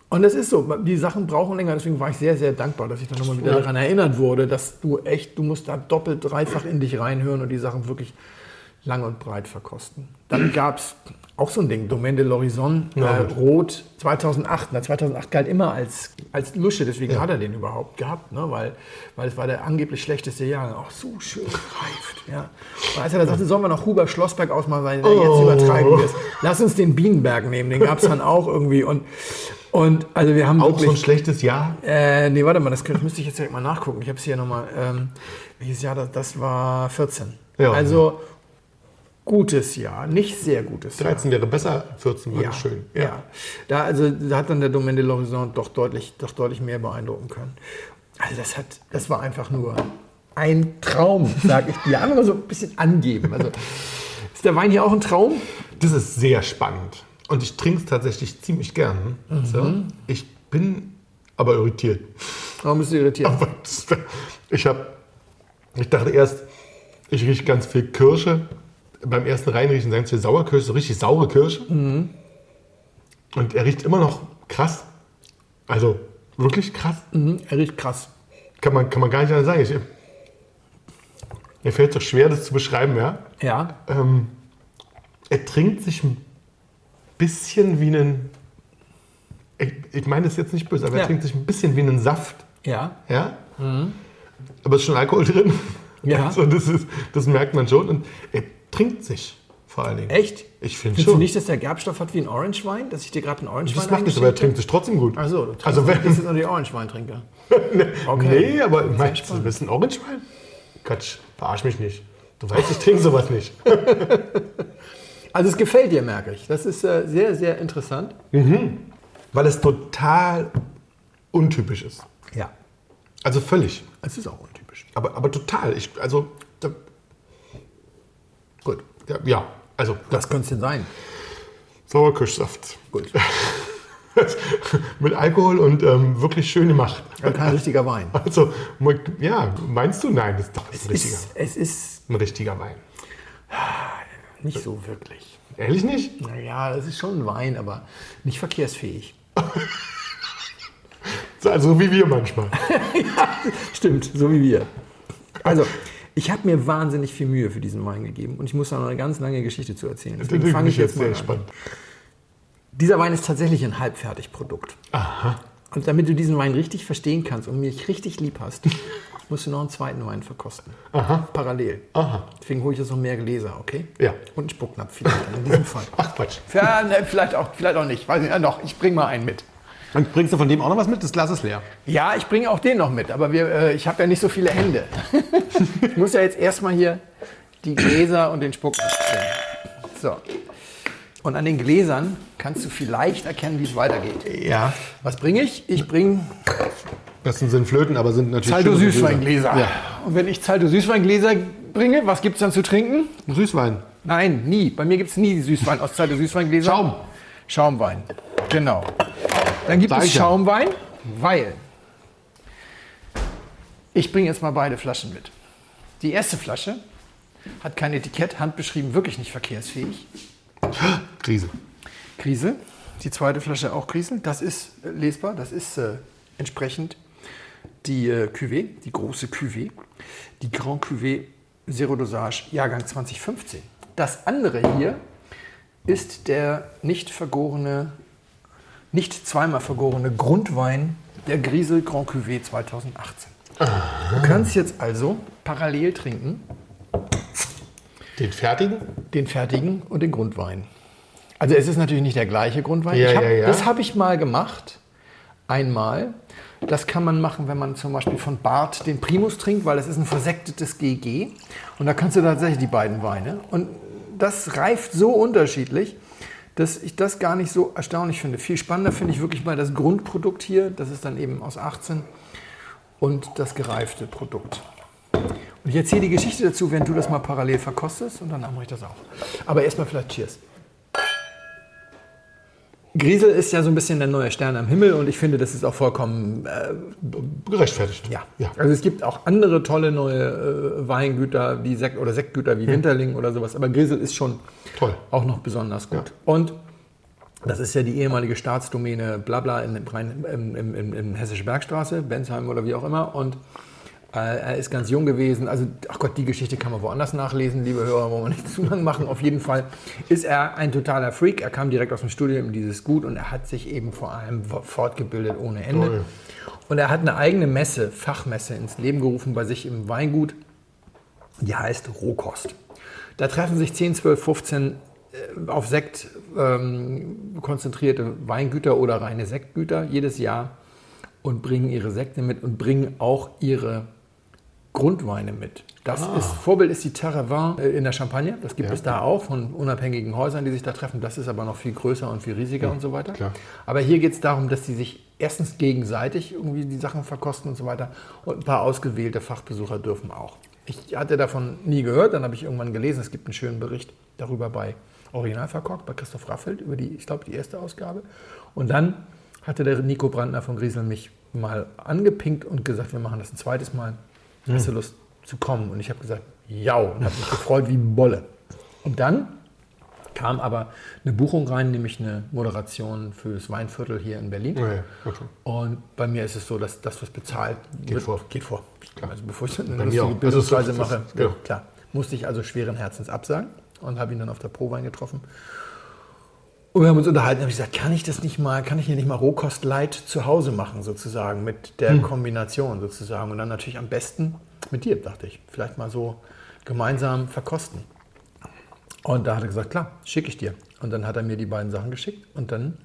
und das ist so, die Sachen brauchen länger. Deswegen war ich sehr, sehr dankbar, dass ich dann nochmal wieder daran erinnert wurde, dass du echt, du musst da doppelt, dreifach in dich reinhören und die Sachen wirklich lang und breit verkosten. Dann gab es auch so ein Ding, Domaine de l'Horizon, äh, Rot 2008. Na, 2008 galt immer als, als Lusche, deswegen hat er den überhaupt gehabt, ne? weil, weil es war der angeblich schlechteste Jahr. Auch so schön gereift. Ja. Und als er dann sagte, sollen wir noch Huber Schlossberg ausmachen, weil er jetzt übertreiben wir es. Lass uns den Bienenberg nehmen, den gab es dann auch irgendwie. Und, und also wir haben Auch so ein wirklich... schlechtes Jahr. Äh, nee, warte mal, das müsste ich jetzt direkt mal nachgucken. Ich habe es hier nochmal. Ähm, welches Jahr das, das war? 14. Ja. Also gutes Jahr, nicht sehr gutes Jahr. 13 wäre besser, 14 wäre Ja, schön. Ja. Da, also, da hat dann der Domaine de l'Horizon doch deutlich, doch deutlich mehr beeindrucken können. Also das, hat, das war einfach nur ein Traum, sag ich dir. Einfach mal so ein bisschen angeben. Also, ist der Wein hier auch ein Traum? Das ist sehr spannend. Und ich trinke es tatsächlich ziemlich gern. So. Ich bin aber irritiert. Warum bist du irritiert? Das- ich habe, ich dachte erst, ich rieche ganz viel Kirsche. Beim ersten Reinriechen sagen sie Sauerkirsche, so richtig saure Kirsche. Mhm. Und er riecht immer noch krass. Also wirklich krass. Mhm, er riecht krass. Kann man, kann man gar nicht anders sagen. Ich, mir fällt es doch schwer, das zu beschreiben, ja. Ja. Ähm, er trinkt sich ein bisschen wie einen. Ich, ich meine das jetzt nicht böse, aber Ja. er trinkt sich ein bisschen wie einen Saft. Ja. Ja? Aber es ist schon Alkohol drin. Ja. Also das, ist, das merkt man schon. Und er trinkt sich vor allen Dingen. Echt? Ich finde Findest du schon. nicht, dass der Gerbstoff hat wie ein Orangewein? Dass ich dir gerade einen Orangewein das macht nichts, aber er trinkt sich trotzdem gut. Also, du also wenn, bist jetzt nur die Orangeweintrinker. Okay. Nee, aber meinst du, du bist ein Orangewein? Quatsch, verarsch mich nicht. Du weißt, ich trinke sowas nicht. Also es gefällt dir, merke ich. Das ist äh, sehr, sehr interessant. Weil es total untypisch ist. Ja. Also völlig. Es ist auch untypisch. Aber, aber total. Ich, also, gut. Ja, ja also Was könnte es denn sein? Sauerkirschsaft. Gut. Mit Alkohol und ähm, wirklich schön gemacht. Aber kein richtiger Wein. Also, ja, meinst du? Nein, das ist doch ein Es richtiger, ist, es ist ein richtiger Wein. nicht so wirklich. Ehrlich nicht? Naja, das ist schon ein Wein, aber nicht verkehrsfähig. So, Also wie wir manchmal. Stimmt, so wie wir. Also, ich habe mir wahnsinnig viel Mühe für diesen Wein gegeben und ich muss da noch eine ganz lange Geschichte zu erzählen. Deswegen fange ich jetzt mal sehr an. spannend. Dieser Wein ist tatsächlich ein Halbfertigprodukt. Aha. Und damit du diesen Wein richtig verstehen kannst und mich richtig lieb hast, musst du noch einen zweiten Wein verkosten. Aha. Parallel. Aha. Deswegen hole ich jetzt noch mehr Gläser, okay? Ja. Und einen Spucknapf vielleicht in diesem Fall. Ach Quatsch. Ja, ne, vielleicht, auch, vielleicht auch nicht. Weiß nicht. Ja, doch, ich bringe mal einen mit. Und bringst du von dem auch noch was mit? Das Glas ist leer. Ja, ich bringe auch den noch mit, aber wir, äh, ich habe ja nicht so viele Hände. ich muss ja jetzt erstmal hier die Gläser und den Spucknapf bringen. So. Und an den Gläsern kannst du vielleicht erkennen, wie es weitergeht. Ja. Was bringe ich? Ich bringe Das sind Flöten, aber sind natürlich. Schöne Süßweingläser. Ja. Und wenn ich Zaldo Süßweingläser bringe, was gibt es dann zu trinken? Süßwein. Nein, nie. Bei mir gibt es nie Süßwein aus Zaldo Süßweingläser. Schaum. Schaumwein. Genau. Dann gibt Sag es ich ja. Schaumwein, weil ich bringe jetzt mal beide Flaschen mit. Die erste Flasche hat kein Etikett, handbeschrieben, wirklich nicht verkehrsfähig. Krise. Krise. Die zweite Flasche auch Krise. Das ist äh, lesbar, das ist äh, entsprechend die äh, Cuvée, die große Cuvée, die Grand Cuvée Zero Dosage Jahrgang 2015. Das andere hier ist der nicht vergorene, nicht zweimal vergorene Grundwein der Griesel Grand Cuvée 2018. Du kannst jetzt also parallel trinken, Den fertigen? den fertigen und den Grundwein. Also es ist natürlich nicht der gleiche Grundwein. Ja, ich hab, ja, ja. Das habe ich mal gemacht, einmal. Das kann man machen, wenn man zum Beispiel von Bart den Primus trinkt, weil das ist ein versektetes GG. Und da kannst du tatsächlich die beiden Weine. Und das reift so unterschiedlich, dass ich das gar nicht so erstaunlich finde. Viel spannender finde ich wirklich mal das Grundprodukt hier. Das ist dann eben aus 18 und das gereifte Produkt. Und ich erzähle die Geschichte dazu, während du das mal parallel verkostest und danach mache ich das auch. Aber erstmal vielleicht Cheers. Griesel ist ja so ein bisschen der neue Stern am Himmel und ich finde, das ist auch vollkommen, äh, Gerechtfertigt. ja. ja. Also es gibt auch andere tolle neue äh, Weingüter wie Sekt oder Sektgüter wie Winterling oder sowas, aber Griesel ist schon Toll. auch noch besonders gut. Und das ist ja die ehemalige Staatsdomäne Blabla in, im, im, im, im Hessische Bergstraße, Bensheim oder wie auch immer. Und äh, er ist ganz jung gewesen. Also, ach Gott, die Geschichte kann man woanders nachlesen, liebe Hörer, wollen wir nicht zu lang machen. Auf jeden Fall ist er ein totaler Freak. Er kam direkt aus dem Studium in dieses Gut und er hat sich eben vor allem fortgebildet ohne Ende. Toll. Und er hat eine eigene Messe, Fachmesse ins Leben gerufen bei sich im Weingut. Die heißt Rohkost. Da treffen sich 10, 12, 15 äh, auf Sekt ähm, konzentrierte Weingüter oder reine Sektgüter jedes Jahr und bringen ihre Sekte mit und bringen auch ihre Grundweine mit. Das ist, Vorbild ist die Terravin äh, in der Champagne. Das gibt Ja. es da auch von unabhängigen Häusern, die sich da treffen. Das ist aber noch viel größer und viel riesiger und so weiter. klar. Aber hier geht es darum, dass sie sich erstens gegenseitig irgendwie die Sachen verkosten und so weiter. Und ein paar ausgewählte Fachbesucher dürfen auch. Ich hatte davon nie gehört, dann habe ich irgendwann gelesen, es gibt einen schönen Bericht darüber bei Original verkorkt, bei Christoph Raffelt, über die, ich glaube, die erste Ausgabe. Und dann hatte der Nico Brandner von Griesel mich mal angepinkt und gesagt, wir machen das ein zweites Mal. Hast du Lust zu kommen? Und ich habe gesagt, ja, und habe mich gefreut wie Bolle. Und dann kam aber eine Buchung rein, nämlich eine Moderation fürs Weinviertel hier in Berlin. Ja, ja, okay. Und bei mir ist es so, dass das, was bezahlt wird, vor. Geht vor. Also bevor ich eine Bei mir lustige auch. Bildungsreise Also mache, ja. klar, musste ich also schweren Herzens absagen und habe ihn dann auf der Prowein getroffen. Und wir haben uns unterhalten, habe ich gesagt, kann ich das nicht mal, kann ich hier nicht mal Rohkost Light zu Hause machen, sozusagen, mit der Hm. Kombination sozusagen. Und dann natürlich am besten mit dir, dachte ich. Vielleicht mal so gemeinsam verkosten. Und da hat er gesagt, klar, schicke ich dir. Und dann hat er mir die beiden Sachen geschickt und dann,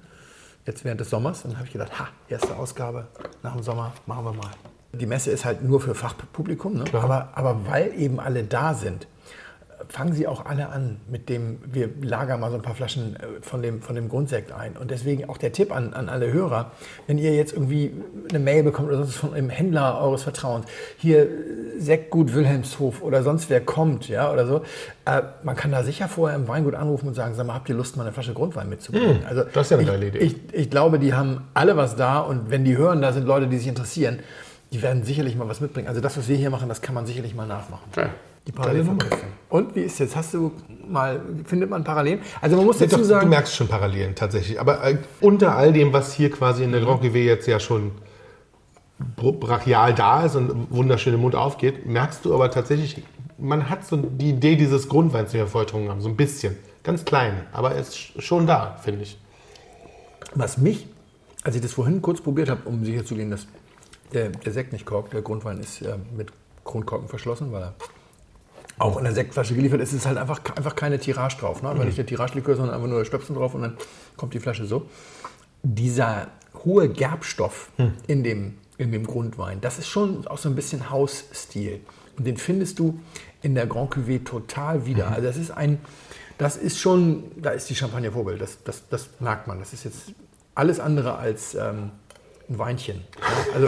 jetzt während des Sommers, dann habe ich gedacht, ha, erste Ausgabe nach dem Sommer, machen wir mal. Die Messe ist halt nur für Fachpublikum, ne? aber, aber weil eben alle da sind, fangen sie auch alle an mit dem, wir lagern mal so ein paar Flaschen äh, von dem, von dem Grundsekt ein. Und deswegen auch der Tipp an, an alle Hörer, wenn ihr jetzt irgendwie eine Mail bekommt oder sonst von einem Händler eures Vertrauens, hier äh, Sektgut Wilhelmshof oder sonst wer kommt, ja, oder so, äh, man kann da sicher vorher im Weingut anrufen und sagen, sag mal, habt ihr Lust, mal eine Flasche Grundwein mitzubringen? also das ist ja eine ich, geile Idee. Ich, ich glaube, die haben alle was da und wenn die hören, da sind Leute, die sich interessieren, die werden sicherlich mal was mitbringen. Also das, was wir hier machen, das kann man sicherlich mal nachmachen. Ja. Die. Parallelverknüpfung. Und wie ist jetzt? Hast du mal, findet man Parallelen? Also man muss dazu doch, du sagen, merkst schon Parallelen tatsächlich. Aber äh, unter all dem, was hier quasi in der Grand Cuvée jetzt ja schon br- brachial da ist und wunderschön im Mund aufgeht, merkst du aber tatsächlich, man hat so die Idee dieses Grundweins, den wir vorher getrunken haben, so ein bisschen. Ganz klein, aber er ist sch- schon da, finde ich. was mich, als ich das vorhin kurz probiert habe, um sicherzugehen, dass der, der Sekt nicht korkt, der Grundwein ist äh, mit Kronkorken verschlossen, weil er auch in der Sektflasche geliefert ist, ist halt einfach, einfach keine Tirage drauf. Ne? Weil nicht der Tirage-Likör, sondern einfach nur der Stöpsel drauf und dann kommt die Flasche so. Dieser hohe Gerbstoff in, dem, in dem Grundwein, das ist schon auch so ein bisschen Hausstil. Und den findest du in der Grand Cuvée total wieder. Also das ist ein, das ist schon, da ist die Champagner Vorbild, das, das, das merkt man. Das ist jetzt alles andere als ähm, ein Weinchen. Ja? Also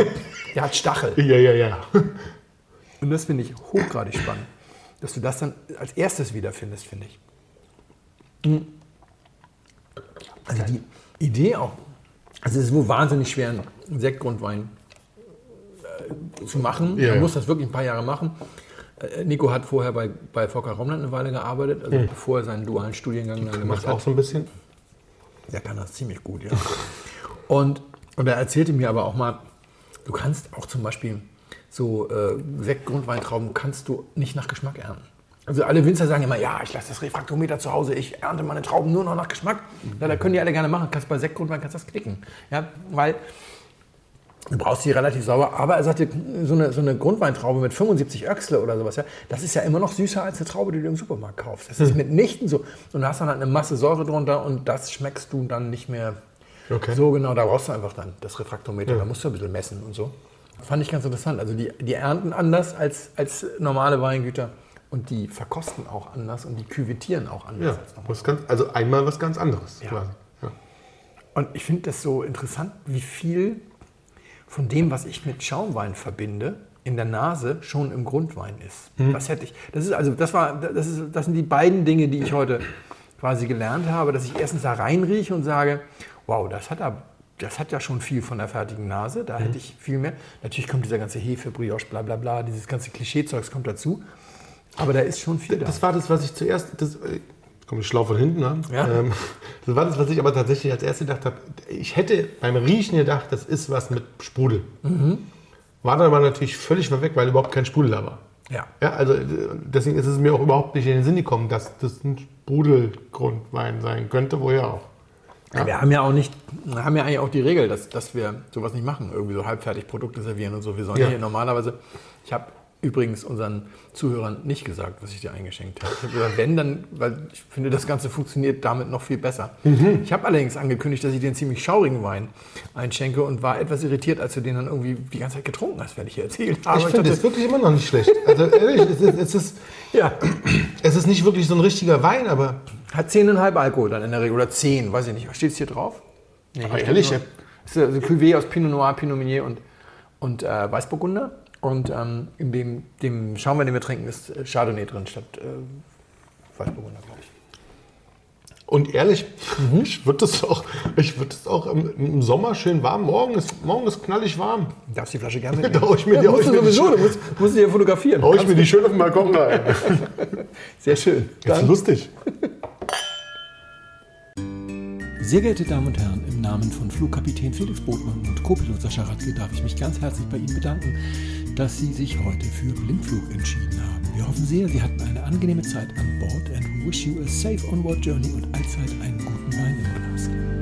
der hat Stachel. Ja, ja, ja. Und das finde ich hochgradig spannend, dass du das dann als erstes wiederfindest, finde ich. Mhm. Also die Idee auch, also es ist wohl wahnsinnig schwer, einen Sektgrundwein äh, zu machen. Ja, Man ja. muss das wirklich ein paar Jahre machen. Äh, Nico hat vorher bei, bei VK Romland eine Weile gearbeitet, also bevor er seinen dualen Studiengang dann gemacht Macht hat. auch so ein bisschen. Der kann das ziemlich gut, ja. Und, und er erzählte mir aber auch mal, du kannst auch zum Beispiel so äh, Sektgrundweintrauben kannst du nicht nach Geschmack ernten. Also alle Winzer sagen immer, ja, ich lasse das Refraktometer zu Hause, ich ernte meine Trauben nur noch nach Geschmack. Ja, da können die alle gerne machen. Kannst bei Sektgrundwein kannst das knicken. Ja, weil du brauchst die relativ sauber. Aber er sagte, so eine, so eine Grundweintraube mit 75 Öchsle oder sowas, ja, das ist ja immer noch süßer als eine Traube, die du im Supermarkt kaufst. Das ist mitnichten so. Und da hast du dann halt eine Masse Säure drunter und das schmeckst du dann nicht mehr Okay. so genau. Da brauchst du einfach dann das Refraktometer. Da musst du ein bisschen messen und so. Fand ich ganz interessant. Also die, die ernten anders als, als normale Weingüter und die verkosten auch anders und die küvetieren auch anders Ja, als was ganz, also einmal was ganz anderes. Ja. Quasi. Ja. Und ich finde das so interessant, wie viel von dem, was ich mit Schaumwein verbinde, in der Nase schon im Grundwein ist. Das hätte ich. Das ist also, das war, das ist, das sind die beiden Dinge, die ich heute quasi gelernt habe, dass ich erstens da reinrieche und sage, wow, das hat er. Das hat ja schon viel von der fertigen Nase, da hätte ich viel mehr. Natürlich kommt dieser ganze Hefe, Brioche, bla bla bla, dieses ganze Klischeezeugs kommt dazu. Aber da ist schon viel da. Das war das, was ich zuerst. Das, äh, komme ich schlau von hinten an. Ja. Ähm, das war das, was ich aber tatsächlich als erstes gedacht habe. Ich hätte beim Riechen gedacht, das ist was mit Sprudel. Mhm. War dann aber natürlich völlig weg, weil überhaupt kein Sprudel da war. ja. Ja, also äh, deswegen ist es mir auch überhaupt nicht in den Sinn gekommen, dass das ein Sprudelgrundwein sein könnte, woher auch. Ja. Wir haben ja auch nicht, wir haben ja eigentlich auch die Regel, dass, dass wir sowas nicht machen, irgendwie so halbfertig Produkte servieren und so. Wir sollen ja. Ja. hier normalerweise, ich habe übrigens unseren Zuhörern nicht gesagt, was ich dir eingeschenkt habe. Ich habe gesagt, wenn, dann, weil ich finde, das Ganze funktioniert damit noch viel besser. Mhm. Ich habe allerdings angekündigt, dass ich dir einen ziemlich schaurigen Wein einschenke und war etwas irritiert, als du den dann irgendwie die ganze Zeit getrunken hast, werde ich dir erzählt. Aber ich finde dachte, es wirklich immer noch nicht schlecht. Also ehrlich, es ist, es, ist, ja, es ist nicht wirklich so ein richtiger Wein, aber hat 10,5 Alkohol dann in der Regel, oder 10, weiß ich nicht. Steht es hier drauf? Nee, hier Aber ehrlich, nur- ist also Cuvée aus Pinot Noir, Pinot Meunier und, und äh, Weißburgunder. Und ähm, in dem, dem Schaumwein, den wir trinken, ist äh, Chardonnay drin statt äh, Weißburgunder, glaube ich. Und ehrlich, ich würde das auch, ich würde das auch im, im Sommer schön warm. Morgen ist, morgen ist knallig warm. Du darfst die Flasche gerne Da hau ich mir ja, die- musst ich mir sowieso, du musst, musst du fotografieren. Hau ich mir die schön auf den Balkon rein. Sehr schön. Das ist lustig. Sehr geehrte Damen und Herren, Namen von Flugkapitän Felix Botmann und Co-Pilot Sascha Radke darf ich mich ganz herzlich bei Ihnen bedanken, dass Sie sich heute für Blindflug entschieden haben. Wir hoffen sehr, Sie hatten eine angenehme Zeit an Bord and wish you a safe onward journey und allzeit einen guten Wein im Glas.